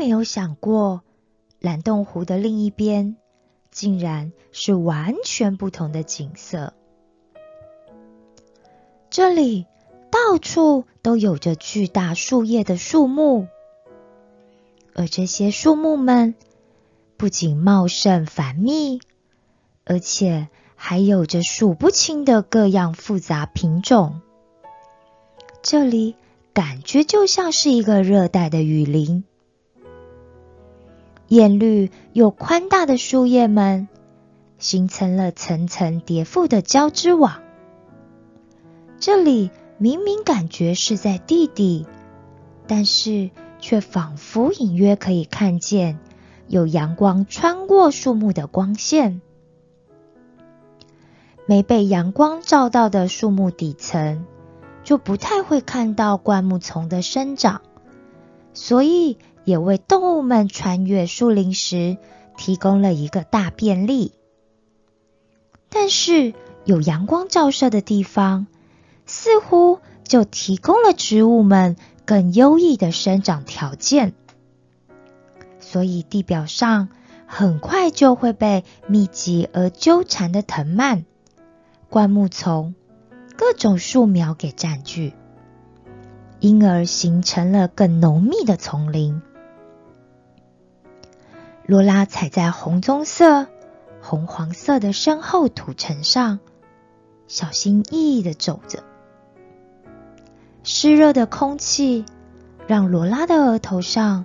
没有想过，蓝洞湖的另一边竟然是完全不同的景色。这里到处都有着巨大树叶的树木，而这些树木们不仅茂盛繁密，而且还有着数不清的各样复杂品种。这里感觉就像是一个热带的雨林，艳绿又宽大的树叶们形成了层层叠覆的交织网。这里明明感觉是在地底，但是却仿佛隐约可以看见有阳光穿过树木的光线。没被阳光照到的树木底层，就不太会看到灌木丛的生长，所以也为动物们穿越树林时提供了一个大便利。但是有阳光照射的地方。似乎就提供了植物们更优异的生长条件，所以地表上很快就会被密集而纠缠的藤蔓、灌木丛、各种树苗给占据，因而形成了更浓密的丛林。罗拉踩在红棕色、红黄色的深厚土层上，小心翼翼的走着。湿热的空气让罗拉的额头上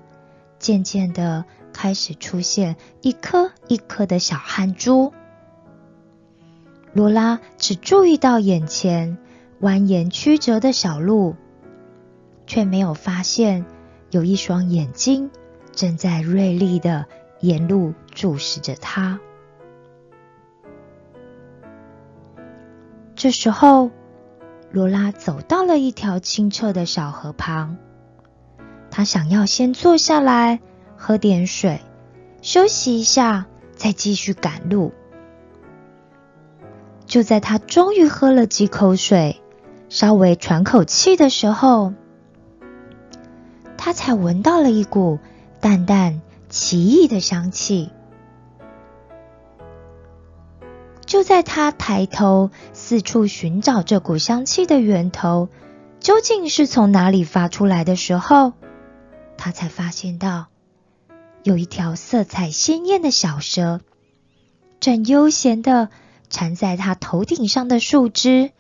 渐渐的开始出现一颗一颗的小汗珠。罗拉只注意到眼前蜿蜒曲折的小路，却没有发现有一双眼睛正在锐利的沿路注视着他。这时候。罗拉走到了一条清澈的小河旁，她想要先坐下来喝点水，休息一下，再继续赶路。就在她终于喝了几口水，稍微喘口气的时候，她才闻到了一股淡淡奇异的香气。就在他抬头四处寻找这股香气的源头究竟是从哪里发出来的时候，他才发现到有一条色彩鲜艳的小蛇正悠闲的缠在他头顶上的树枝，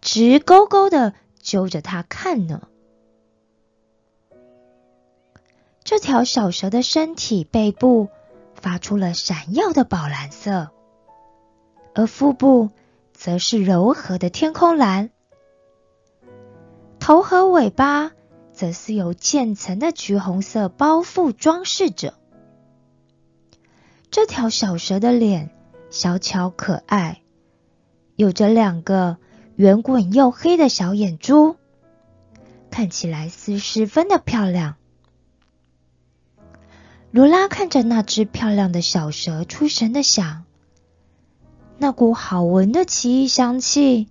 直勾勾的揪着他看呢。这条小蛇的身体背部发出了闪耀的宝蓝色。而腹部则是柔和的天空蓝，头和尾巴则是由渐层的橘红色包覆装饰着。这条小蛇的脸小巧可爱，有着两个圆滚又黑的小眼珠，看起来是十分的漂亮。罗拉看着那只漂亮的小蛇，出神的想。那股好闻的奇异香气，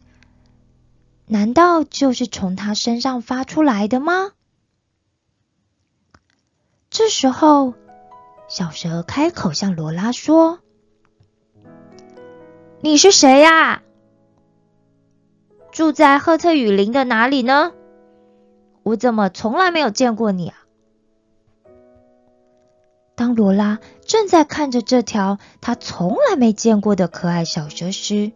难道就是从他身上发出来的吗？这时候，小蛇开口向罗拉说：“你是谁呀？住在赫特雨林的哪里呢？我怎么从来没有见过你啊？”当罗拉正在看着这条他从来没见过的可爱小蛇时，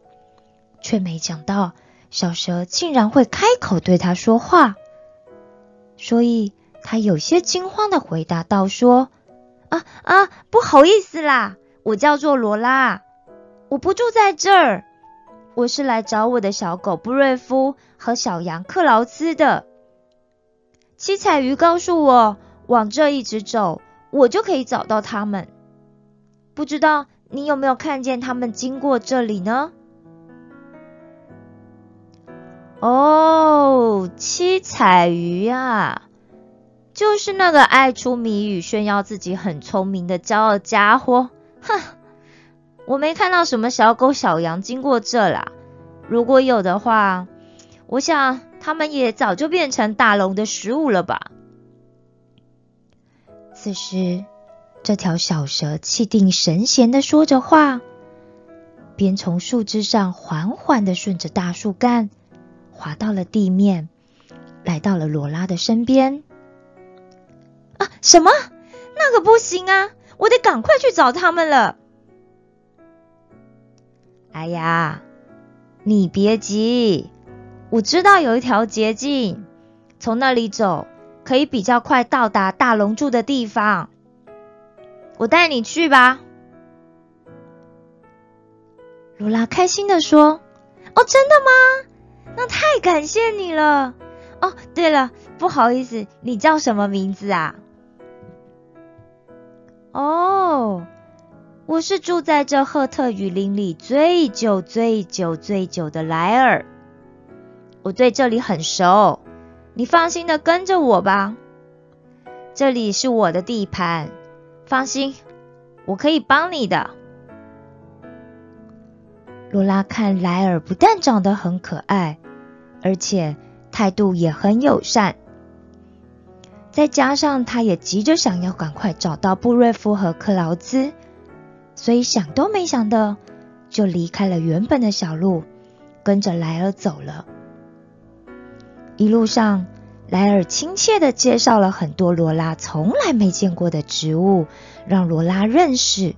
却没想到小蛇竟然会开口对他说话，所以他有些惊慌的回答道：“说啊啊，不好意思啦，我叫做罗拉，我不住在这儿，我是来找我的小狗布瑞夫和小羊克劳兹的。七彩鱼告诉我往这一直走。”我就可以找到他们。不知道你有没有看见他们经过这里呢？哦，七彩鱼啊，就是那个爱出谜语、炫耀自己很聪明的骄傲家伙。哼，我没看到什么小狗、小羊经过这啦。如果有的话，我想他们也早就变成大龙的食物了吧。此时，这条小蛇气定神闲的说着话，边从树枝上缓缓的顺着大树干滑到了地面，来到了罗拉的身边。啊，什么？那可不行啊！我得赶快去找他们了。哎呀，你别急，我知道有一条捷径，从那里走可以比较快到达大龙住的地方。我带你去吧。罗拉开心的说：“哦，真的吗？那太感谢你了。哦，对了，不好意思，你叫什么名字啊？”哦，我是住在这赫特雨林里最久、最久、最久的莱尔。我对这里很熟，你放心的跟着我吧。这里是我的地盘，放心，我可以帮你的。罗拉看莱尔不但长得很可爱，而且态度也很友善。再加上他也急着想要赶快找到布瑞夫和克劳兹，所以想都没想的就离开了原本的小路，跟着莱尔走了。一路上，莱尔亲切地介绍了很多罗拉从来没见过的植物，让罗拉认识。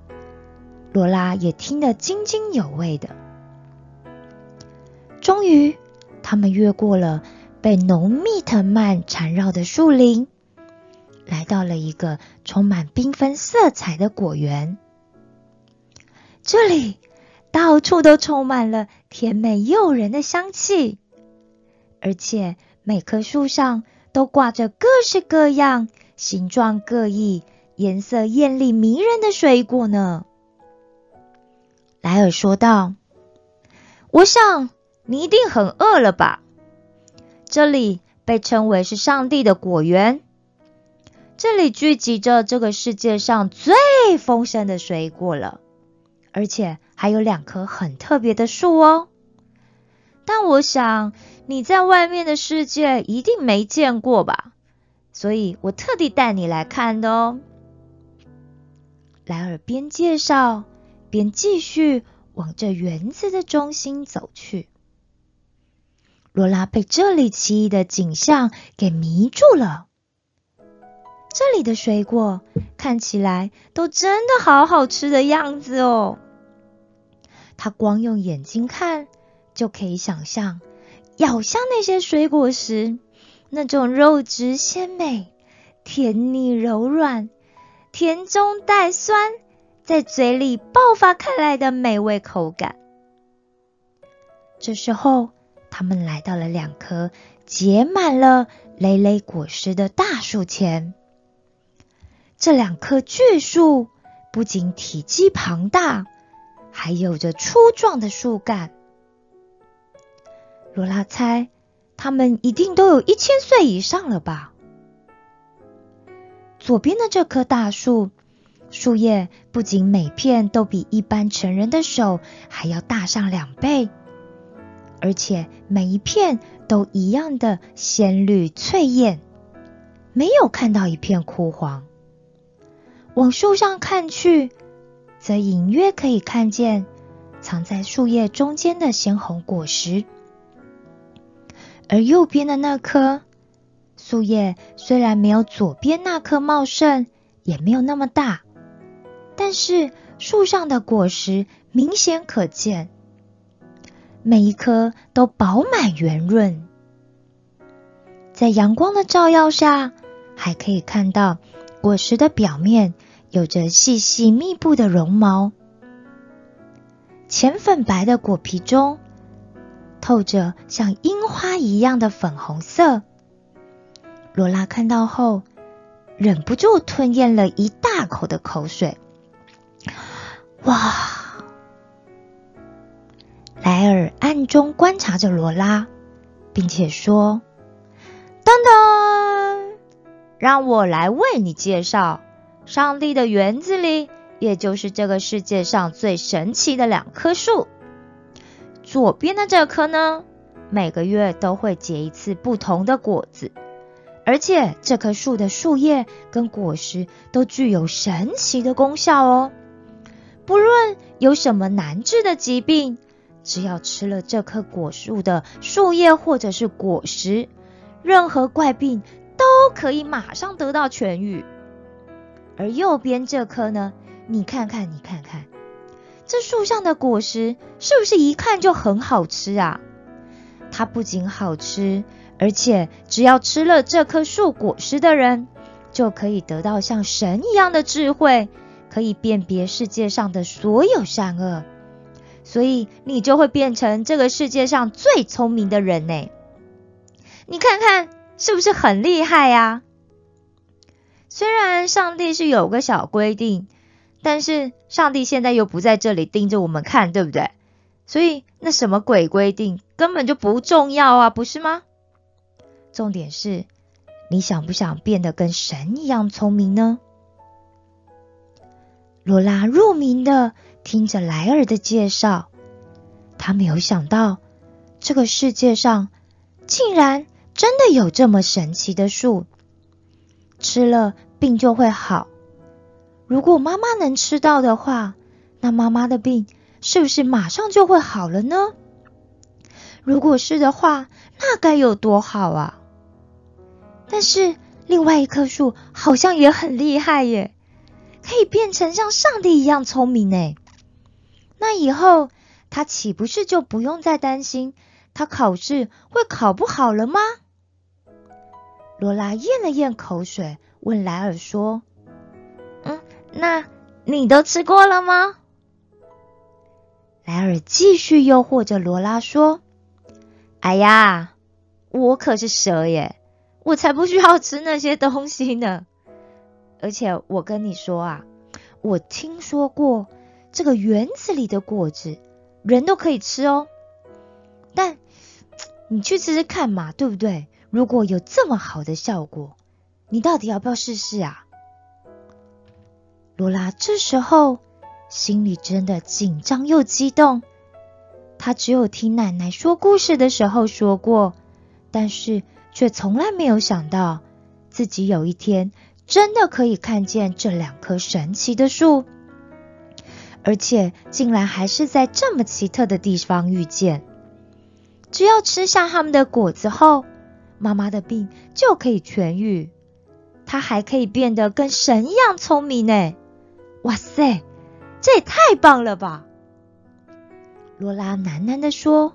罗拉也听得津津有味的。终于，他们越过了被浓密藤蔓缠绕的树林。来到了一个充满缤纷色彩的果园，这里到处都充满了甜美诱人的香气，而且每棵树上都挂着各式各样、形状各异、颜色艳丽迷人的水果呢。莱尔说道：“我想你一定很饿了吧？这里被称为是上帝的果园。”这里聚集着这个世界上最丰盛的水果了，而且还有两棵很特别的树哦。但我想你在外面的世界一定没见过吧，所以我特地带你来看的哦。莱尔边介绍边继续往这园子的中心走去。罗拉被这里奇异的景象给迷住了。这里的水果看起来都真的好好吃的样子哦。他光用眼睛看就可以想象，咬下那些水果时，那种肉质鲜美、甜腻柔软、甜中带酸，在嘴里爆发开来的美味口感。这时候，他们来到了两棵结满了累累果实的大树前。这两棵巨树不仅体积庞大，还有着粗壮的树干。罗拉猜，他们一定都有一千岁以上了吧？左边的这棵大树，树叶不仅每片都比一般成人的手还要大上两倍，而且每一片都一样的鲜绿翠艳，没有看到一片枯黄。往树上看去，则隐约可以看见藏在树叶中间的鲜红果实。而右边的那棵树叶虽然没有左边那棵茂盛，也没有那么大，但是树上的果实明显可见，每一颗都饱满圆润，在阳光的照耀下，还可以看到果实的表面。有着细细密布的绒毛，浅粉白的果皮中透着像樱花一样的粉红色。罗拉看到后，忍不住吞咽了一大口的口水。哇！莱尔暗中观察着罗拉，并且说：“等等，让我来为你介绍。”上帝的园子里，也就是这个世界上最神奇的两棵树。左边的这棵呢，每个月都会结一次不同的果子，而且这棵树的树叶跟果实都具有神奇的功效哦。不论有什么难治的疾病，只要吃了这棵果树的树叶或者是果实，任何怪病都可以马上得到痊愈。而右边这棵呢，你看看，你看看，这树上的果实是不是一看就很好吃啊？它不仅好吃。而且，只要吃了这棵树果实的人，就可以得到像神一样的智慧，可以辨别世界上的所有善恶，所以你就会变成这个世界上最聪明的人呢。你看看是不是很厉害呀？虽然上帝是有个小规定，但是上帝现在又不在这里盯着我们看，对不对？所以那什么鬼规定根本就不重要啊，不是吗？重点是，你想不想变得跟神一样聪明呢？罗拉入迷的听着莱尔的介绍，他没有想到这个世界上竟然真的有这么神奇的树，吃了病就会好。如果妈妈能吃到的话，那妈妈的病是不是马上就会好了呢？如果是的话，那该有多好啊！但是另外一棵树好像也很厉害耶，可以变成像上帝一样聪明呢。那以后他岂不是就不用再担心他考试会考不好了吗？罗拉咽了咽口水，问莱尔说：“，那你都吃过了吗？”莱尔继续诱惑着罗拉说：“哎呀，我可是蛇耶！”我才不需要吃那些东西呢！而且我跟你说啊，我听说过这个园子里的果子，人都可以吃哦。但你去吃吃看嘛，对不对？如果有这么好的效果，你到底要不要试试啊？罗拉这时候心里真的紧张又激动。她只有听奶奶说故事的时候说过，但是。却从来没有想到，自己有一天真的可以看见这两棵神奇的树，而且竟然还是在这么奇特的地方遇见。只要吃下它们的果子后，妈妈的病就可以痊愈，她还可以变得跟神一样聪明呢！哇塞，这也太棒了吧！罗拉喃喃的说。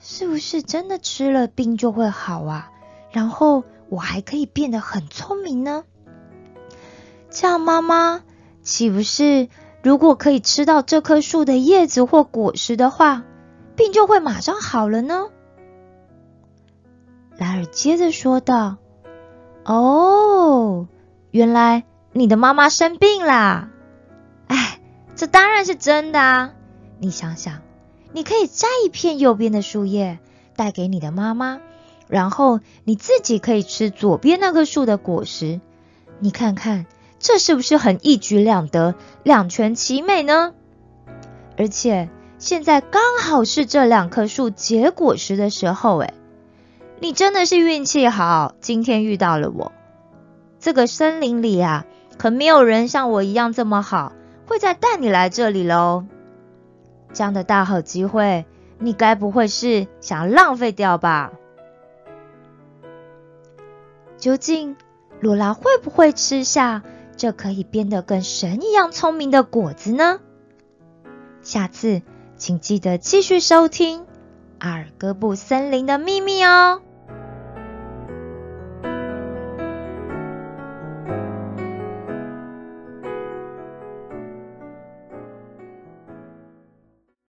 是不是真的吃了病就会好啊？然后我还可以变得很聪明呢？这样妈妈岂不是如果可以吃到这棵树的叶子或果实的话，病就会马上好了呢？莱尔接着说道：“哦，原来你的妈妈生病啦！这当然是真的啊！你想想。”你可以摘一片右边的树叶带给你的妈妈，然后你自己可以吃左边那棵树的果实。你看看，这是不是很一举两得、两全其美呢？而且现在刚好是这两棵树结果实的时候，哎，你真的是运气好，今天遇到了我。这个森林里啊，可没有人像我一样这么好，会再带你来这里喽。这样的大好机会，你该不会是想浪费掉吧？究竟罗拉会不会吃下这可以变得跟神一样聪明的果子呢？下次请记得继续收听《阿尔戈布森林的秘密》哦。